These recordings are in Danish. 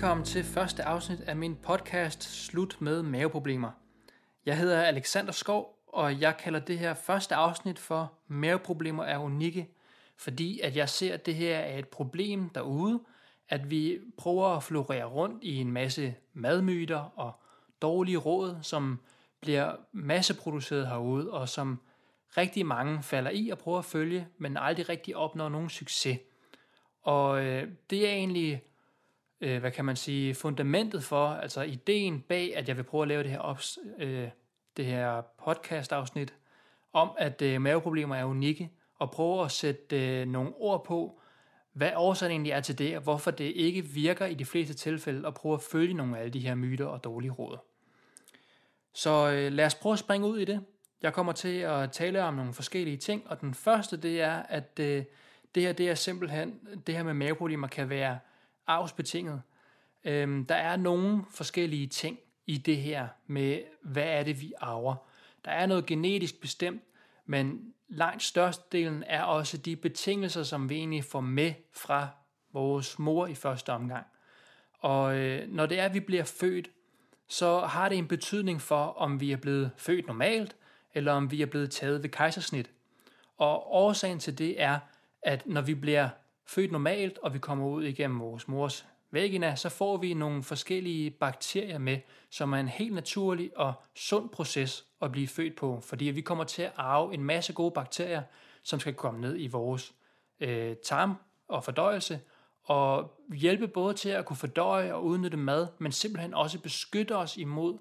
Velkommen til første afsnit af min podcast Slut med maveproblemer. Jeg hedder Alexander Skov, og jeg kalder det her første afsnit for Maveproblemer er unikke, fordi at jeg ser, at det her er et problem derude, at vi prøver at florere rundt i en masse madmyter og dårlige råd, som bliver masseproduceret herude, og som rigtig mange falder i og prøver at følge, men aldrig rigtig opnår nogen succes. Og øh, det er egentlig øh, hvad kan man sige, fundamentet for, altså ideen bag, at jeg vil prøve at lave det her, ops, øh, det her podcast-afsnit, om at øh, maveproblemer er unikke, og prøve at sætte øh, nogle ord på, hvad årsagen egentlig er til det, og hvorfor det ikke virker i de fleste tilfælde, og prøve at følge nogle af alle de her myter og dårlige råd. Så øh, lad os prøve at springe ud i det. Jeg kommer til at tale om nogle forskellige ting, og den første det er, at øh, det her det er simpelthen, det her med maveproblemer kan være arvsbetinget. Øhm, der er nogle forskellige ting i det her med, hvad er det, vi arver. Der er noget genetisk bestemt, men langt størstedelen er også de betingelser, som vi egentlig får med fra vores mor i første omgang. Og øh, når det er, at vi bliver født, så har det en betydning for, om vi er blevet født normalt, eller om vi er blevet taget ved kejsersnit. Og årsagen til det er, at når vi bliver født normalt, og vi kommer ud igennem vores mors vagina, så får vi nogle forskellige bakterier med, som er en helt naturlig og sund proces at blive født på, fordi vi kommer til at arve en masse gode bakterier, som skal komme ned i vores øh, tarm og fordøjelse, og hjælpe både til at kunne fordøje og udnytte mad, men simpelthen også beskytte os imod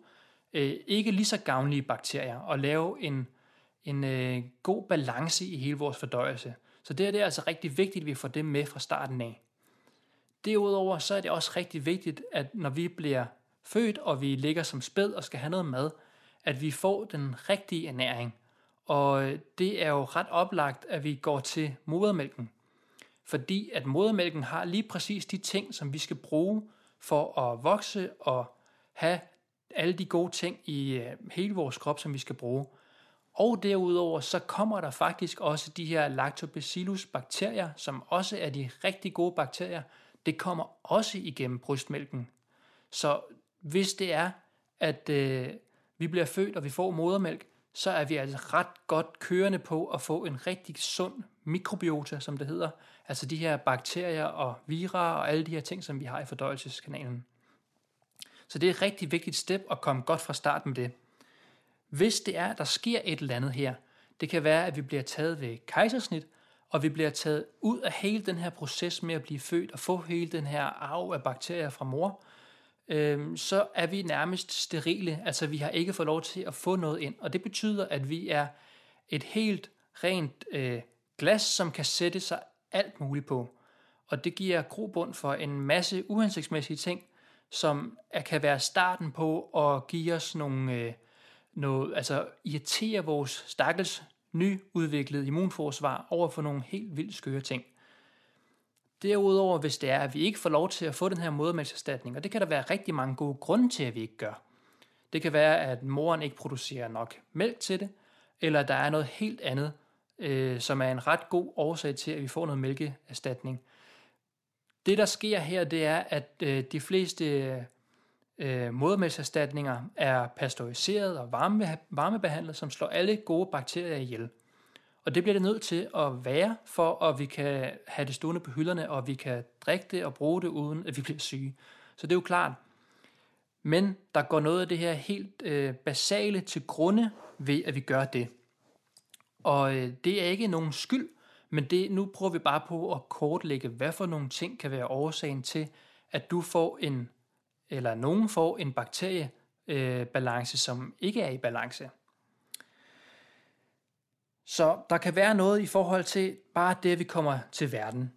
øh, ikke lige så gavnlige bakterier, og lave en, en øh, god balance i hele vores fordøjelse. Så det, her det er altså rigtig vigtigt, at vi får det med fra starten af. Derudover så er det også rigtig vigtigt, at når vi bliver født, og vi ligger som spæd og skal have noget mad, at vi får den rigtige ernæring. Og øh, det er jo ret oplagt, at vi går til modermælken. Fordi at modermælken har lige præcis de ting, som vi skal bruge for at vokse og have alle de gode ting i øh, hele vores krop, som vi skal bruge. Og derudover så kommer der faktisk også de her lactobacillus bakterier, som også er de rigtig gode bakterier. Det kommer også igennem brystmælken. Så hvis det er, at øh, vi bliver født, og vi får modermælk, så er vi altså ret godt kørende på at få en rigtig sund mikrobiota, som det hedder. Altså de her bakterier og vira og alle de her ting, som vi har i fordøjelseskanalen. Så det er et rigtig vigtigt step at komme godt fra start med det. Hvis det er, at der sker et eller andet her, det kan være, at vi bliver taget ved kejsersnit, og vi bliver taget ud af hele den her proces med at blive født og få hele den her arv af bakterier fra mor, øh, så er vi nærmest sterile, altså vi har ikke fået lov til at få noget ind, og det betyder, at vi er et helt rent øh, glas, som kan sætte sig alt muligt på. Og det giver grobund for en masse uhensigtsmæssige ting, som kan være starten på at give os nogle øh, noget, altså irritere vores stakkels nyudviklede immunforsvar over for nogle helt vildt skøre ting. Derudover, hvis det er, at vi ikke får lov til at få den her modermælkserstatning, og det kan der være rigtig mange gode grunde til, at vi ikke gør. Det kan være, at moren ikke producerer nok mælk til det, eller der er noget helt andet, øh, som er en ret god årsag til, at vi får noget mælkeerstatning. Det, der sker her, det er, at øh, de fleste øh, modermælkserstatninger er pasteuriseret og varme, varmebehandlet, som slår alle gode bakterier ihjel. Og det bliver det nødt til at være, for at vi kan have det stående på hylderne, og vi kan drikke det og bruge det, uden at vi bliver syge. Så det er jo klart. Men der går noget af det her helt øh, basale til grunde ved, at vi gør det. Og øh, det er ikke nogen skyld, men det, nu prøver vi bare på at kortlægge, hvad for nogle ting kan være årsagen til, at du får en eller nogen får en bakteriebalance, øh, som ikke er i balance. Så der kan være noget i forhold til bare det, at vi kommer til verden.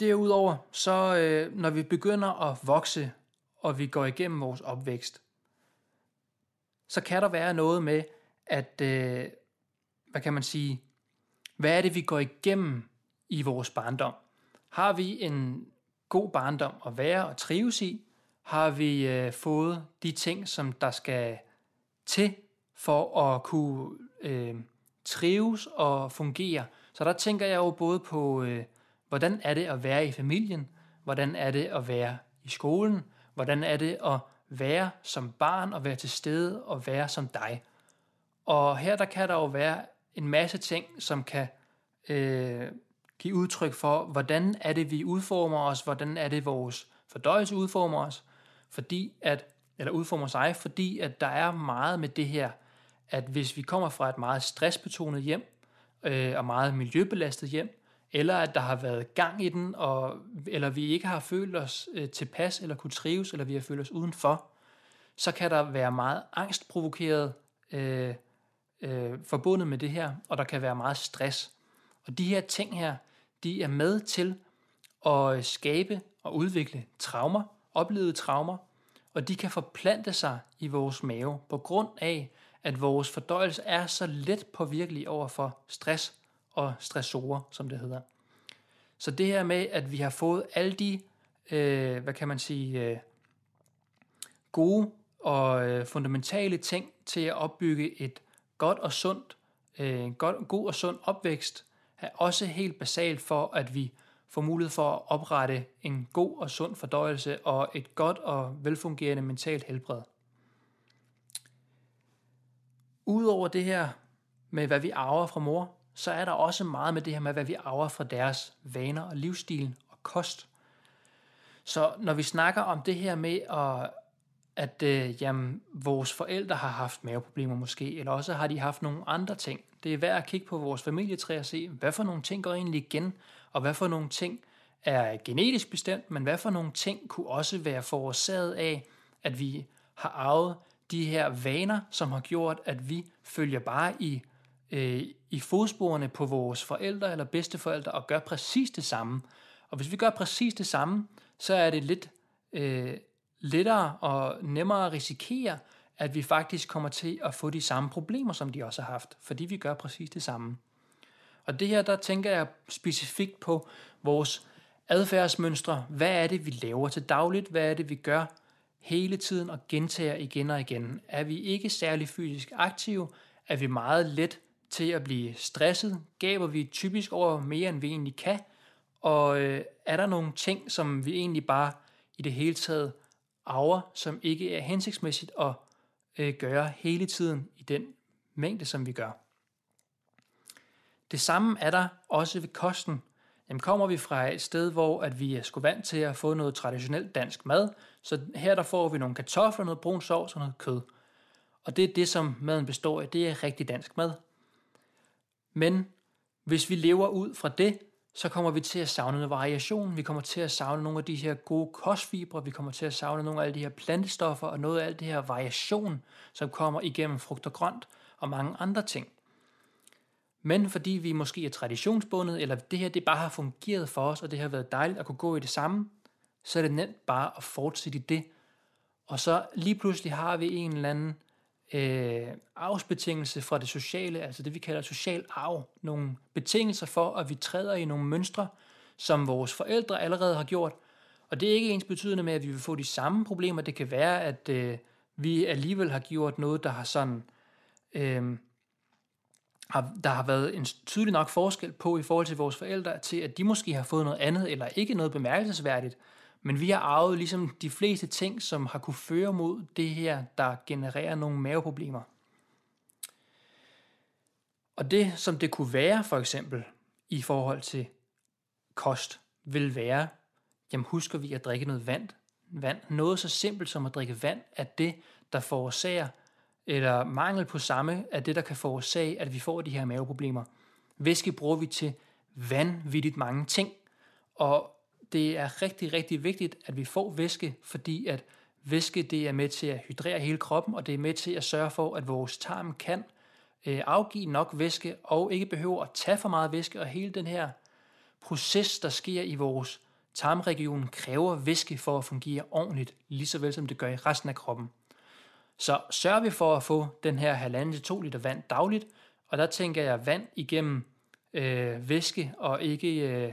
Derudover, så øh, når vi begynder at vokse, og vi går igennem vores opvækst, så kan der være noget med, at, øh, hvad kan man sige, hvad er det, vi går igennem i vores barndom? Har vi en god barndom at være og trives i? Har vi øh, fået de ting, som der skal til for at kunne øh, trives og fungere? Så der tænker jeg jo både på, øh, hvordan er det at være i familien? hvordan er det at være i skolen, hvordan er det at være som barn og være til stede og være som dig. Og her der kan der jo være en masse ting, som kan øh, give udtryk for, hvordan er det, vi udformer os, hvordan er det, vores fordøjelse udformer os, fordi at, eller udformer sig, fordi at der er meget med det her, at hvis vi kommer fra et meget stressbetonet hjem, øh, og meget miljøbelastet hjem, eller at der har været gang i den, og, eller vi ikke har følt os øh, tilpas, eller kunne trives, eller vi har følt os udenfor, så kan der være meget angstprovokeret øh, øh, forbundet med det her, og der kan være meget stress. Og de her ting her, de er med til at skabe og udvikle traumer, oplevede traumer, og de kan forplante sig i vores mave på grund af, at vores fordøjelse er så let påvirkelig over for stress og stressorer, som det hedder. Så det her med, at vi har fået alle de, øh, hvad kan man sige, øh, gode og øh, fundamentale ting til at opbygge et godt og sundt, øh, god, god og sund opvækst, er også helt basalt for, at vi får mulighed for at oprette en god og sund fordøjelse og et godt og velfungerende mentalt helbred. Udover det her med, hvad vi arver fra mor, så er der også meget med det her med, hvad vi arver fra deres vaner og livsstilen og kost. Så når vi snakker om det her med, at, at øh, jamen, vores forældre har haft maveproblemer måske, eller også har de haft nogle andre ting. Det er værd at kigge på vores familietræ og se, hvad for nogle ting går egentlig igen, og hvad for nogle ting er genetisk bestemt, men hvad for nogle ting kunne også være forårsaget af, at vi har arvet de her vaner, som har gjort, at vi følger bare i, øh, i fodsporene på vores forældre eller bedsteforældre og gør præcis det samme. Og hvis vi gør præcis det samme, så er det lidt øh, lettere og nemmere at risikere, at vi faktisk kommer til at få de samme problemer, som de også har haft, fordi vi gør præcis det samme. Og det her, der tænker jeg specifikt på vores adfærdsmønstre. Hvad er det, vi laver til dagligt? Hvad er det, vi gør hele tiden og gentager igen og igen? Er vi ikke særlig fysisk aktive? Er vi meget let til at blive stresset? Gaber vi typisk over mere, end vi egentlig kan? Og øh, er der nogle ting, som vi egentlig bare i det hele taget arver, som ikke er hensigtsmæssigt at øh, gøre hele tiden i den mængde, som vi gør? Det samme er der også ved kosten. Jamen kommer vi fra et sted, hvor at vi er sgu vant til at få noget traditionelt dansk mad, så her der får vi nogle kartofler, noget brun sovs og noget kød. Og det er det, som maden består af. Det er rigtig dansk mad. Men hvis vi lever ud fra det, så kommer vi til at savne noget variation. Vi kommer til at savne nogle af de her gode kostfibre. Vi kommer til at savne nogle af alle de her plantestoffer og noget af alt det her variation, som kommer igennem frugt og grønt og mange andre ting. Men fordi vi måske er traditionsbundet, eller det her det bare har fungeret for os, og det har været dejligt at kunne gå i det samme, så er det nemt bare at fortsætte i det. Og så lige pludselig har vi en eller anden øh, arvsbetingelse fra det sociale, altså det vi kalder social arv. Nogle betingelser for, at vi træder i nogle mønstre, som vores forældre allerede har gjort. Og det er ikke ens betydende med, at vi vil få de samme problemer. Det kan være, at øh, vi alligevel har gjort noget, der har sådan... Øh, har, der har været en tydelig nok forskel på i forhold til vores forældre, til at de måske har fået noget andet, eller ikke noget bemærkelsesværdigt, men vi har arvet ligesom de fleste ting, som har kunne føre mod det her, der genererer nogle maveproblemer. Og det, som det kunne være for eksempel i forhold til kost, vil være, jamen husker vi at drikke noget vand. vand. Noget så simpelt som at drikke vand er det, der forårsager eller mangel på samme er det, der kan forårsage, at vi får de her maveproblemer. Væske bruger vi til vanvittigt mange ting, og det er rigtig, rigtig vigtigt, at vi får væske, fordi at væske det er med til at hydrere hele kroppen, og det er med til at sørge for, at vores tarm kan øh, afgive nok væske, og ikke behøver at tage for meget væske, og hele den her proces, der sker i vores tarmregion, kræver væske for at fungere ordentligt, lige så vel som det gør i resten af kroppen. Så sørger vi for at få den her halvanden til 2 liter vand dagligt, og der tænker jeg vand igennem øh, væske og ikke øh,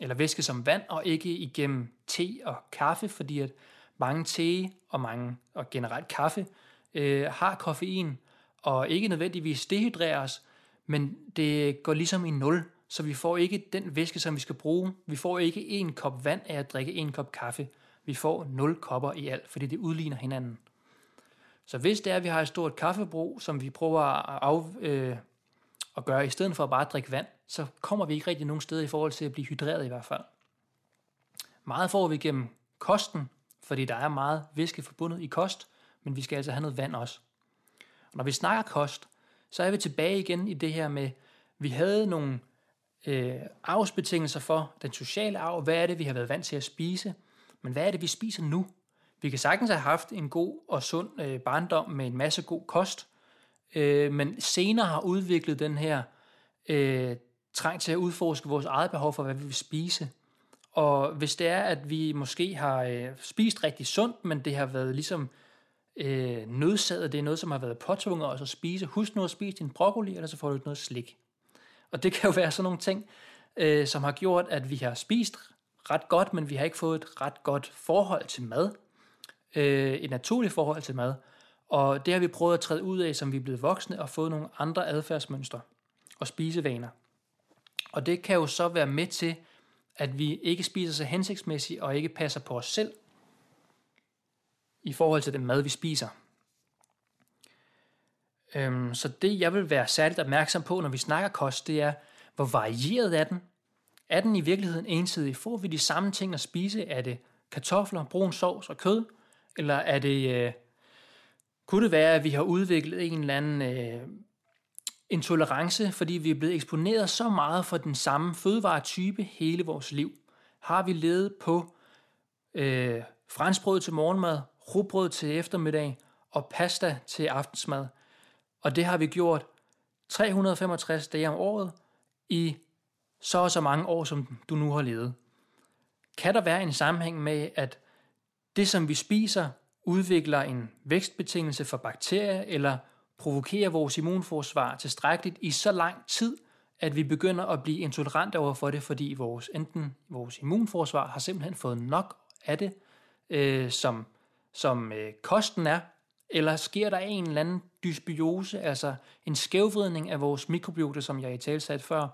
eller væske som vand og ikke igennem te og kaffe, fordi at mange te og mange og generelt kaffe øh, har koffein og ikke nødvendigvis dehydrerer os, men det går ligesom i nul, så vi får ikke den væske, som vi skal bruge. Vi får ikke en kop vand af at drikke en kop kaffe. Vi får 0 kopper i alt, fordi det udligner hinanden. Så hvis det er, at vi har et stort kaffebrug, som vi prøver at, af, øh, at gøre, i stedet for at bare drikke vand, så kommer vi ikke rigtig nogen steder i forhold til at blive hydreret i hvert fald. Meget får vi gennem kosten, fordi der er meget væske forbundet i kost, men vi skal altså have noget vand også. Og når vi snakker kost, så er vi tilbage igen i det her med, vi havde nogle øh, arvsbetingelser for den sociale arv. Hvad er det, vi har været vant til at spise? Men hvad er det, vi spiser nu? Vi kan sagtens have haft en god og sund øh, barndom med en masse god kost, øh, men senere har udviklet den her øh, trang til at udforske vores eget behov for, hvad vi vil spise. Og hvis det er, at vi måske har øh, spist rigtig sundt, men det har været ligesom øh, nødsaget, det er noget, som har været påtvunget os at spise. Husk nu at spise din broccoli, eller så får du ikke noget slik. Og det kan jo være sådan nogle ting, øh, som har gjort, at vi har spist ret godt, men vi har ikke fået et ret godt forhold til mad. Øh, et naturligt forhold til mad. Og det har vi prøvet at træde ud af, som vi er blevet voksne, og fået nogle andre adfærdsmønstre og spisevaner. Og det kan jo så være med til, at vi ikke spiser så hensigtsmæssigt og ikke passer på os selv i forhold til den mad, vi spiser. Øhm, så det, jeg vil være særligt opmærksom på, når vi snakker kost, det er, hvor varieret er den? Er den i virkeligheden ensidig? Får vi de samme ting at spise? Er det kartofler, brun sovs og kød? Eller er det, øh, kunne det være, at vi har udviklet en eller anden øh, intolerance, fordi vi er blevet eksponeret så meget for den samme fødevaretype hele vores liv? Har vi levet på øh, franskbrød til morgenmad, rugbrød til eftermiddag og pasta til aftensmad? Og det har vi gjort 365 dage om året i så og så mange år, som du nu har levet. Kan der være en sammenhæng med, at det, som vi spiser, udvikler en vækstbetingelse for bakterier eller provokerer vores immunforsvar tilstrækkeligt i så lang tid, at vi begynder at blive intolerant over for det, fordi vores, enten vores immunforsvar har simpelthen fået nok af det, øh, som, som øh, kosten er, eller sker der en eller anden dysbiose, altså en skævvridning af vores mikrobiota, som jeg i tale sat før,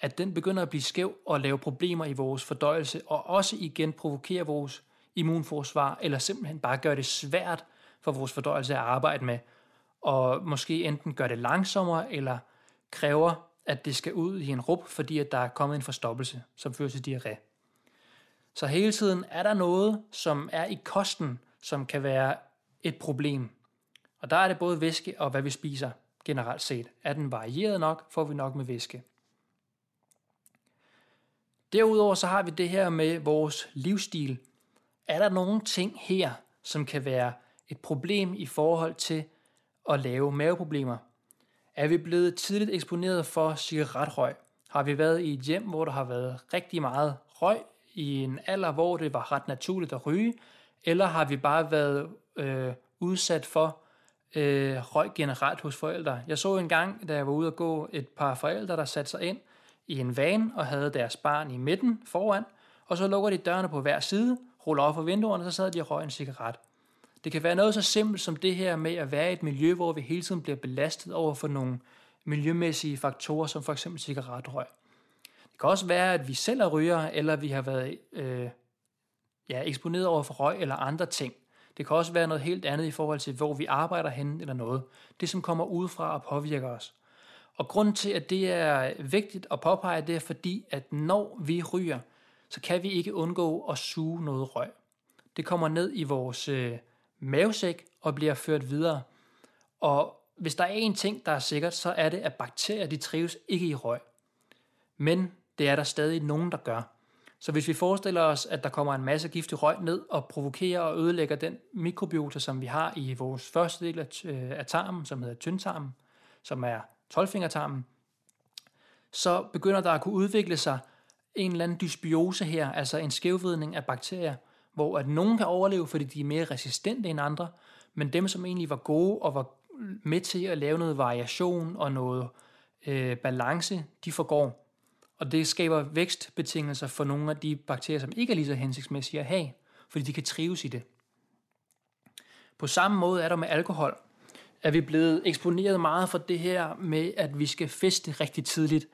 at den begynder at blive skæv og lave problemer i vores fordøjelse, og også igen provokere vores immunforsvar, eller simpelthen bare gøre det svært for vores fordøjelse at arbejde med, og måske enten gøre det langsommere, eller kræver, at det skal ud i en rup, fordi at der er kommet en forstoppelse, som fører til diarré. Så hele tiden er der noget, som er i kosten, som kan være et problem. Og der er det både væske og hvad vi spiser generelt set. Er den varieret nok, får vi nok med væske. Derudover så har vi det her med vores livsstil. Er der nogle ting her, som kan være et problem i forhold til at lave maveproblemer? Er vi blevet tidligt eksponeret for cigaretrøg? Har vi været i et hjem, hvor der har været rigtig meget røg i en alder, hvor det var ret naturligt at ryge? Eller har vi bare været øh, udsat for øh, røg generelt hos forældre? Jeg så en gang, da jeg var ude at gå, et par forældre, der satte sig ind i en van og havde deres barn i midten foran, og så lukker de dørene på hver side, ruller op for vinduerne, så sad de og røg en cigaret. Det kan være noget så simpelt som det her med at være i et miljø, hvor vi hele tiden bliver belastet over for nogle miljømæssige faktorer, som for eksempel cigaretrøg. Det kan også være, at vi selv er ryger, eller vi har været øh, ja, eksponeret over for røg eller andre ting. Det kan også være noget helt andet i forhold til, hvor vi arbejder hen eller noget. Det, som kommer udefra og påvirker os. Og grund til, at det er vigtigt at påpege, det er fordi, at når vi ryger, så kan vi ikke undgå at suge noget røg. Det kommer ned i vores øh, mavesæk og bliver ført videre. Og hvis der er en ting, der er sikkert, så er det, at bakterier de trives ikke i røg. Men det er der stadig nogen, der gør. Så hvis vi forestiller os, at der kommer en masse giftig røg ned og provokerer og ødelægger den mikrobiota, som vi har i vores første del af, øh, tarmen, som hedder tyndtarmen, som er tolvfingertarmen, så begynder der at kunne udvikle sig en eller anden dysbiose her, altså en skævvidning af bakterier, hvor at nogen kan overleve, fordi de er mere resistente end andre, men dem, som egentlig var gode og var med til at lave noget variation og noget øh, balance, de forgår. Og det skaber vækstbetingelser for nogle af de bakterier, som ikke er lige så hensigtsmæssige at have, fordi de kan trives i det. På samme måde er der med alkohol. Er vi blevet eksponeret meget for det her med, at vi skal feste rigtig tidligt,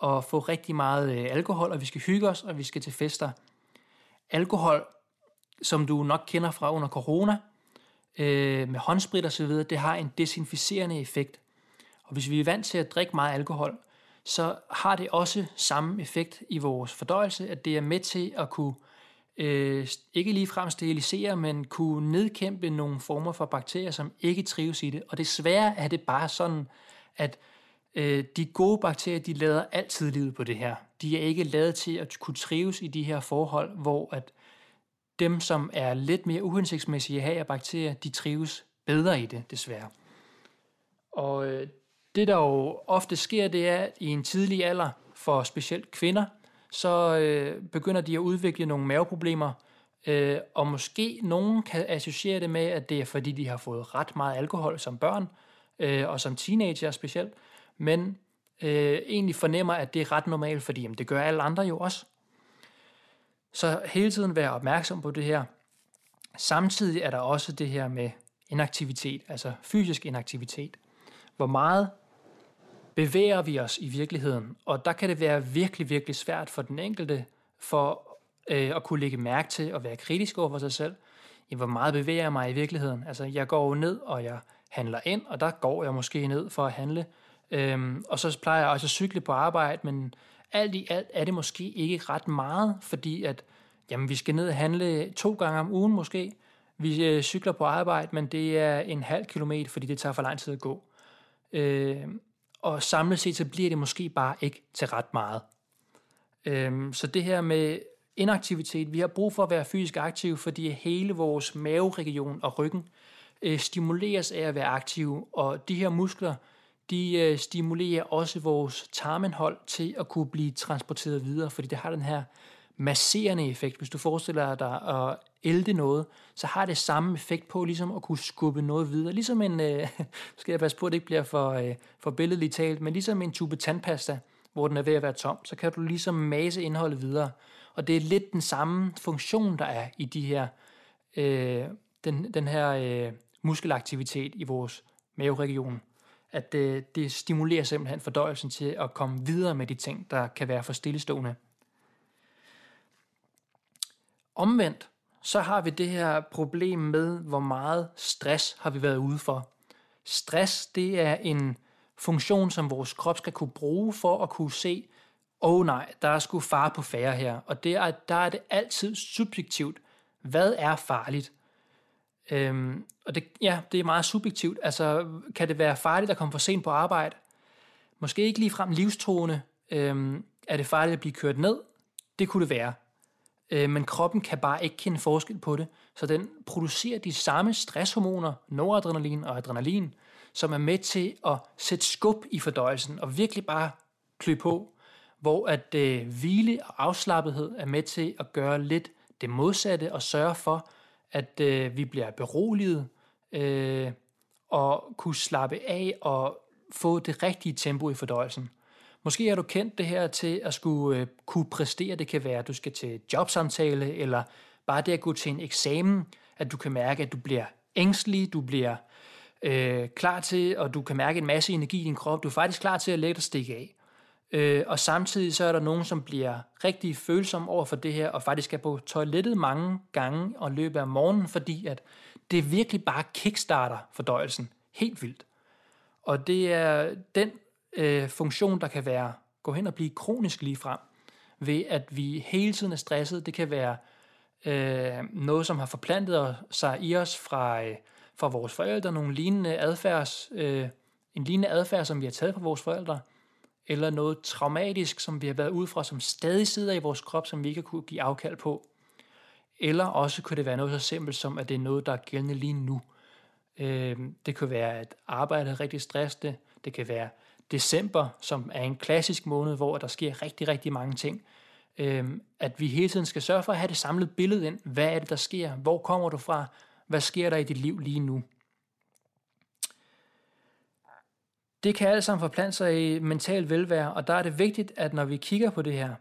og få rigtig meget øh, alkohol, og vi skal hygge os, og vi skal til fester. Alkohol, som du nok kender fra under corona, øh, med håndsprit og så videre, det har en desinficerende effekt. Og hvis vi er vant til at drikke meget alkohol, så har det også samme effekt i vores fordøjelse, at det er med til at kunne øh, ikke ligefrem sterilisere, men kunne nedkæmpe nogle former for bakterier, som ikke trives i det. Og desværre er det bare sådan, at øh, de gode bakterier, de lader altid livet på det her. De er ikke lavet til at kunne trives i de her forhold, hvor at dem, som er lidt mere uhensigtsmæssige at have af bakterier, de trives bedre i det, desværre. Og øh, det, der jo ofte sker, det er, at i en tidlig alder, for specielt kvinder, så øh, begynder de at udvikle nogle maveproblemer, øh, og måske nogen kan associere det med, at det er fordi, de har fået ret meget alkohol som børn, øh, og som teenager specielt, men øh, egentlig fornemmer, at det er ret normalt, fordi jamen, det gør alle andre jo også. Så hele tiden være opmærksom på det her. Samtidig er der også det her med inaktivitet, altså fysisk inaktivitet. Hvor meget bevæger vi os i virkeligheden? Og der kan det være virkelig, virkelig svært for den enkelte for øh, at kunne lægge mærke til og være kritisk over for sig selv. Ja, hvor meget bevæger jeg mig i virkeligheden? Altså, jeg går jo ned, og jeg handler ind, og der går jeg måske ned for at handle. Øhm, og så plejer jeg også at cykle på arbejde, men alt i alt er det måske ikke ret meget, fordi at jamen, vi skal ned og handle to gange om ugen måske. Vi øh, cykler på arbejde, men det er en halv kilometer, fordi det tager for lang tid at gå. Øh, og samlet set, så bliver det måske bare ikke til ret meget. Øh, så det her med inaktivitet, vi har brug for at være fysisk aktive, fordi hele vores maveregion og ryggen øh, stimuleres af at være aktive, og de her muskler, de øh, stimulerer også vores tarmenhold til at kunne blive transporteret videre, fordi det har den her masserende effekt. Hvis du forestiller dig at ælte noget, så har det samme effekt på ligesom at kunne skubbe noget videre. Ligesom en, øh, skal jeg passe på, at det ikke bliver for, øh, for billedligt talt, men ligesom en tube tandpasta, hvor den er ved at være tom, så kan du ligesom mase indholdet videre. Og det er lidt den samme funktion, der er i de her, øh, den, den her øh, muskelaktivitet i vores maveregion at det, det stimulerer simpelthen fordøjelsen til at komme videre med de ting, der kan være for stillestående. Omvendt, så har vi det her problem med, hvor meget stress har vi været ude for. Stress, det er en funktion, som vores krop skal kunne bruge for at kunne se, åh oh nej, der er sgu far på færre her. Og det er, der er det altid subjektivt. Hvad er farligt? Øhm, og det, ja, det er meget subjektivt. Altså, kan det være farligt at komme for sent på arbejde? Måske ikke lige frem livstruende. Øhm, er det farligt at blive kørt ned? Det kunne det være. Øh, men kroppen kan bare ikke kende forskel på det, så den producerer de samme stresshormoner, noradrenalin og adrenalin, som er med til at sætte skub i fordøjelsen og virkelig bare klø på, hvor at øh, hvile og afslappethed er med til at gøre lidt det modsatte og sørge for, at øh, vi bliver beroliget øh, og kunne slappe af og få det rigtige tempo i fordøjelsen. Måske har du kendt det her til at skulle øh, kunne præstere. Det kan være, at du skal til jobsamtale, eller bare det at gå til en eksamen, at du kan mærke, at du bliver ængstelig, du bliver øh, klar til, og du kan mærke en masse energi i din krop. Du er faktisk klar til at lægge dig stikke af. Øh, og samtidig så er der nogen, som bliver rigtig følsomme over for det her, og faktisk er på toilettet mange gange og løber af morgenen, fordi at det virkelig bare kickstarter fordøjelsen helt vildt. Og det er den øh, funktion, der kan være gå hen og blive kronisk lige frem, ved at vi hele tiden er stresset. Det kan være øh, noget, som har forplantet sig i os fra, øh, fra vores forældre, nogle lignende adfærds, øh, en lignende adfærd, som vi har taget fra vores forældre, eller noget traumatisk, som vi har været ude fra, som stadig sidder i vores krop, som vi ikke har kunne give afkald på. Eller også kunne det være noget så simpelt som, at det er noget, der er gældende lige nu. Øh, det kan være, at arbejdet er rigtig stressende. Det kan være december, som er en klassisk måned, hvor der sker rigtig, rigtig mange ting. Øh, at vi hele tiden skal sørge for at have det samlede billede ind. Hvad er det, der sker? Hvor kommer du fra? Hvad sker der i dit liv lige nu? Det kan alt sammen forplante sig i mental velvære, og der er det vigtigt, at når vi kigger på det her,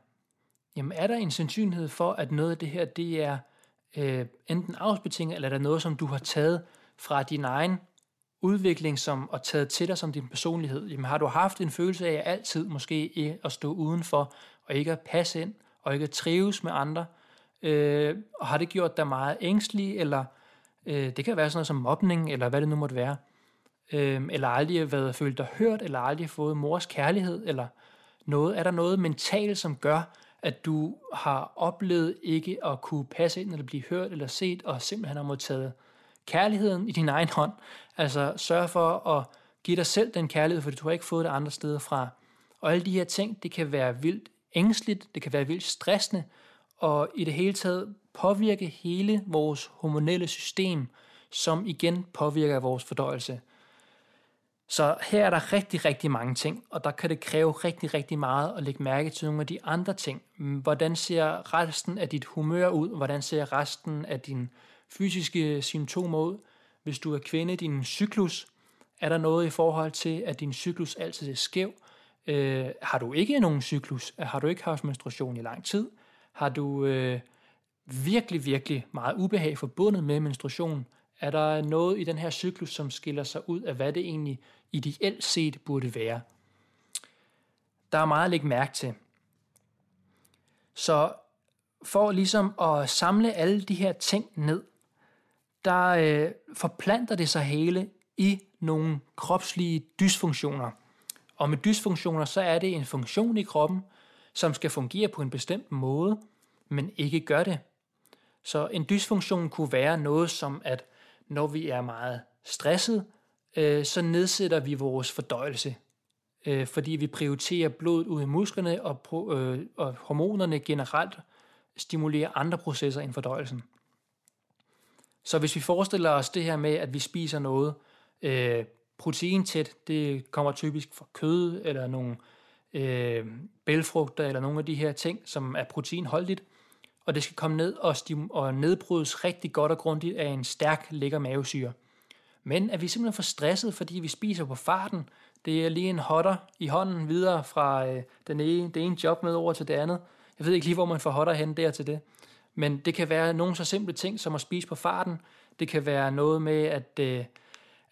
jamen er der en sandsynlighed for, at noget af det her, det er øh, enten afsbetinget, eller er der noget, som du har taget fra din egen udvikling som og taget til dig som din personlighed? Jamen, har du haft en følelse af altid måske at stå udenfor og ikke at passe ind og ikke at trives med andre? Øh, og har det gjort dig meget ængstelig, eller øh, det kan være sådan noget som mobning, eller hvad det nu måtte være, øh, eller aldrig været følt dig hørt, eller aldrig fået mors kærlighed, eller noget. Er der noget mentalt, som gør, at du har oplevet ikke at kunne passe ind, eller blive hørt, eller set, og simpelthen har modtaget kærligheden i din egen hånd. Altså sørg for at give dig selv den kærlighed, for du har ikke fået det andre steder fra. Og alle de her ting, det kan være vildt ængstligt, det kan være vildt stressende, og i det hele taget påvirke hele vores hormonelle system, som igen påvirker vores fordøjelse. Så her er der rigtig, rigtig mange ting, og der kan det kræve rigtig, rigtig meget at lægge mærke til nogle af de andre ting. Hvordan ser resten af dit humør ud? Hvordan ser resten af dine fysiske symptomer ud? Hvis du er kvinde, din cyklus, er der noget i forhold til, at din cyklus altid er skæv? Øh, har du ikke nogen cyklus? Har du ikke haft menstruation i lang tid? Har du øh, virkelig, virkelig meget ubehag forbundet med menstruation? Er der noget i den her cyklus, som skiller sig ud af, hvad det egentlig ideelt set burde være? Der er meget at lægge mærke til. Så for ligesom at samle alle de her ting ned, der øh, forplanter det sig hele i nogle kropslige dysfunktioner. Og med dysfunktioner, så er det en funktion i kroppen, som skal fungere på en bestemt måde, men ikke gør det. Så en dysfunktion kunne være noget som, at når vi er meget stresset, øh, så nedsætter vi vores fordøjelse, øh, fordi vi prioriterer blodet ud i musklerne, og, øh, og hormonerne generelt stimulerer andre processer end fordøjelsen. Så hvis vi forestiller os det her med, at vi spiser noget øh, proteintæt, det kommer typisk fra kød eller nogle øh, bælfrugter eller nogle af de her ting, som er proteinholdigt, og det skal komme ned og, stim- og nedbrydes rigtig godt og grundigt af en stærk, lækker mavesyre. Men er vi simpelthen for stresset, fordi vi spiser på farten, det er lige en hotter i hånden videre fra øh, den ene, det ene job med over til det andet. Jeg ved ikke lige, hvor man får hotter hen der til det. Men det kan være nogle så simple ting som at spise på farten. Det kan være noget med, at, øh,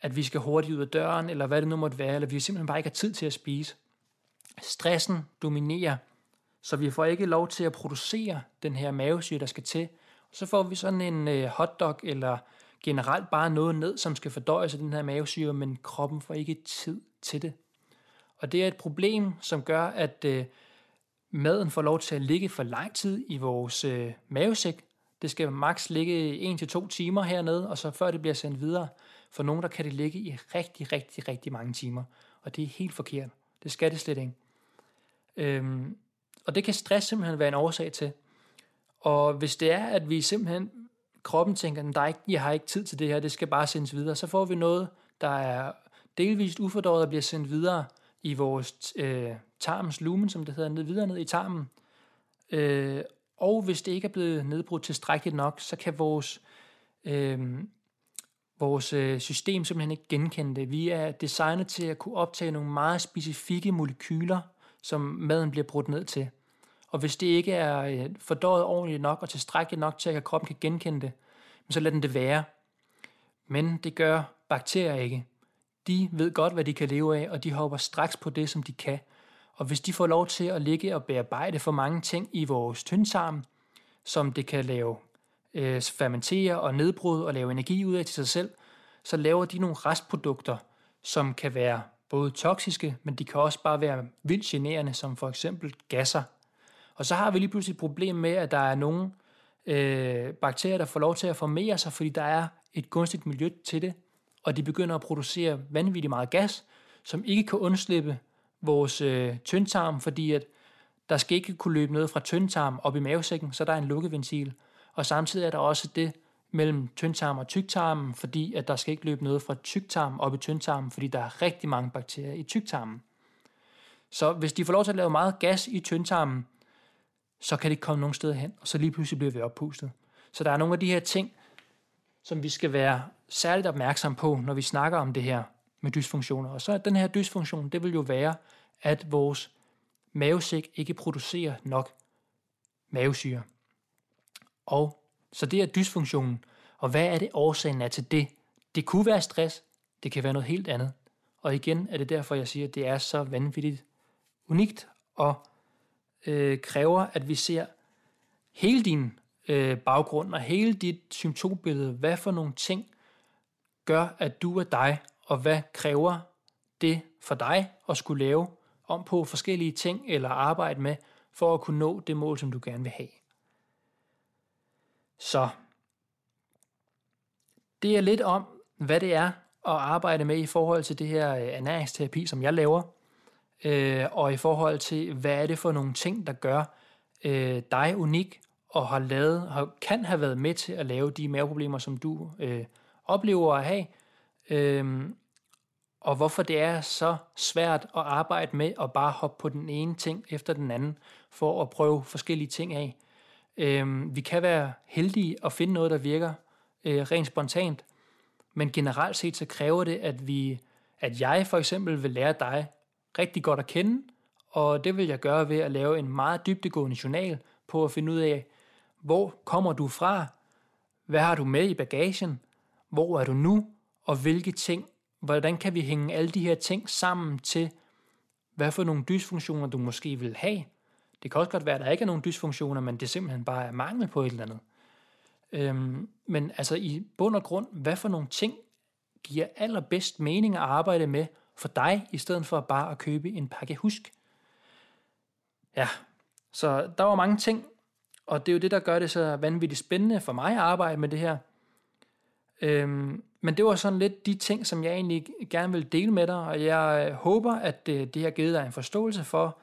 at vi skal hurtigt ud af døren, eller hvad det nu måtte være, eller vi simpelthen bare ikke har tid til at spise. Stressen dominerer, så vi får ikke lov til at producere den her mavesyre, der skal til. Så får vi sådan en øh, hotdog, eller generelt bare noget ned, som skal fordøjes af den her mavesyre, men kroppen får ikke tid til det. Og det er et problem, som gør, at øh, maden får lov til at ligge for lang tid i vores øh, mavesæk. Det skal maks ligge 1-2 timer hernede, og så før det bliver sendt videre. For nogen, der kan det ligge i rigtig, rigtig, rigtig mange timer. Og det er helt forkert. Det skal det slet ikke. Øhm, og det kan stress simpelthen være en årsag til. Og hvis det er, at vi simpelthen, kroppen tænker, at jeg har ikke tid til det her, det skal bare sendes videre, så får vi noget, der er delvist ufordøjet og bliver sendt videre i vores øh, tarmens lumen, som det hedder, ned, videre ned i tarmen. Øh, og hvis det ikke er blevet nedbrudt tilstrækkeligt nok, så kan vores, øh, vores øh, system simpelthen ikke genkende det. Vi er designet til at kunne optage nogle meget specifikke molekyler, som maden bliver brudt ned til. Og hvis det ikke er øh, fordøjet ordentligt nok og tilstrækkeligt nok til, at kroppen kan genkende det, så lad den det være. Men det gør bakterier ikke. De ved godt, hvad de kan leve af, og de hopper straks på det, som de kan. Og hvis de får lov til at ligge og bearbejde for mange ting i vores tyndtarm, som det kan lave øh, fermentere og nedbryde og lave energi ud af til sig selv, så laver de nogle restprodukter, som kan være både toksiske, men de kan også bare være vildt generende, som for eksempel gasser. Og så har vi lige pludselig et problem med, at der er nogle øh, bakterier, der får lov til at formere sig, fordi der er et gunstigt miljø til det, og de begynder at producere vanvittigt meget gas, som ikke kan undslippe vores øh, tyndtarm, fordi at der skal ikke kunne løbe noget fra tyndtarm op i mavesækken, så der er en lukkeventil. Og samtidig er der også det mellem tyndtarm og tyktarmen, fordi at der skal ikke løbe noget fra tyktarm op i tyndtarmen, fordi der er rigtig mange bakterier i tyktarmen. Så hvis de får lov til at lave meget gas i tyndtarmen, så kan det ikke komme nogen steder hen, og så lige pludselig bliver vi oppustet. Så der er nogle af de her ting, som vi skal være særligt opmærksom på, når vi snakker om det her med dysfunktioner. Og så er den her dysfunktion, det vil jo være, at vores mavesæk ikke producerer nok mavesyre. Og så det er dysfunktionen. Og hvad er det årsagen er til det? Det kunne være stress, Det kan være noget helt andet. Og igen er det derfor, jeg siger, at det er så vanvittigt unikt og øh, kræver, at vi ser hele din øh, baggrund og hele dit symptombillede. Hvad for nogle ting gør, at du er dig, og hvad kræver det for dig at skulle lave om på forskellige ting eller arbejde med, for at kunne nå det mål, som du gerne vil have. Så det er lidt om, hvad det er at arbejde med i forhold til det her øh, ernæringsterapi, som jeg laver, øh, og i forhold til, hvad er det for nogle ting, der gør øh, dig unik, og har lavet, har, kan have været med til at lave de maveproblemer, som du øh, oplever at have, øh, og hvorfor det er så svært at arbejde med at bare hoppe på den ene ting efter den anden, for at prøve forskellige ting af. Øh, vi kan være heldige at finde noget, der virker øh, rent spontant, men generelt set så kræver det, at vi, at jeg for eksempel vil lære dig rigtig godt at kende, og det vil jeg gøre ved at lave en meget dybdegående journal på at finde ud af, hvor kommer du fra, hvad har du med i bagagen, hvor er du nu, og hvilke ting, hvordan kan vi hænge alle de her ting sammen til, hvad for nogle dysfunktioner du måske vil have. Det kan også godt være, at der ikke er nogen dysfunktioner, men det simpelthen bare er mangel på et eller andet. Øhm, men altså i bund og grund, hvad for nogle ting giver allerbedst mening at arbejde med for dig, i stedet for bare at købe en pakke husk. Ja, så der var mange ting, og det er jo det, der gør det så vanvittigt spændende for mig at arbejde med det her. Øhm, men det var sådan lidt de ting, som jeg egentlig gerne vil dele med dig, og jeg øh, håber, at det, det har givet dig en forståelse for,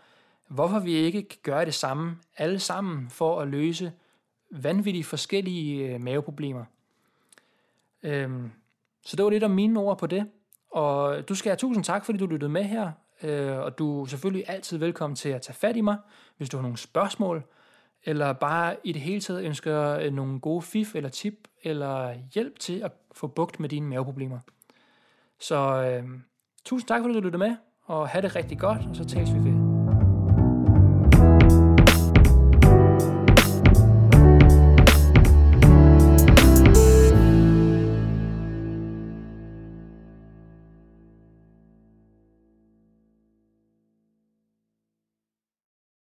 hvorfor vi ikke kan gøre det samme alle sammen for at løse vanvittigt forskellige øh, maveproblemer. Øhm, så det var lidt om mine ord på det. Og du skal have tusind tak, fordi du lyttede med her. Øh, og du er selvfølgelig altid velkommen til at tage fat i mig, hvis du har nogle spørgsmål, eller bare i det hele taget ønsker øh, nogle gode fif eller tip, eller hjælp til at få bugt med dine maveproblemer. Så øh, tusind tak, fordi du lyttede med, og have det rigtig godt, og så tales vi ved.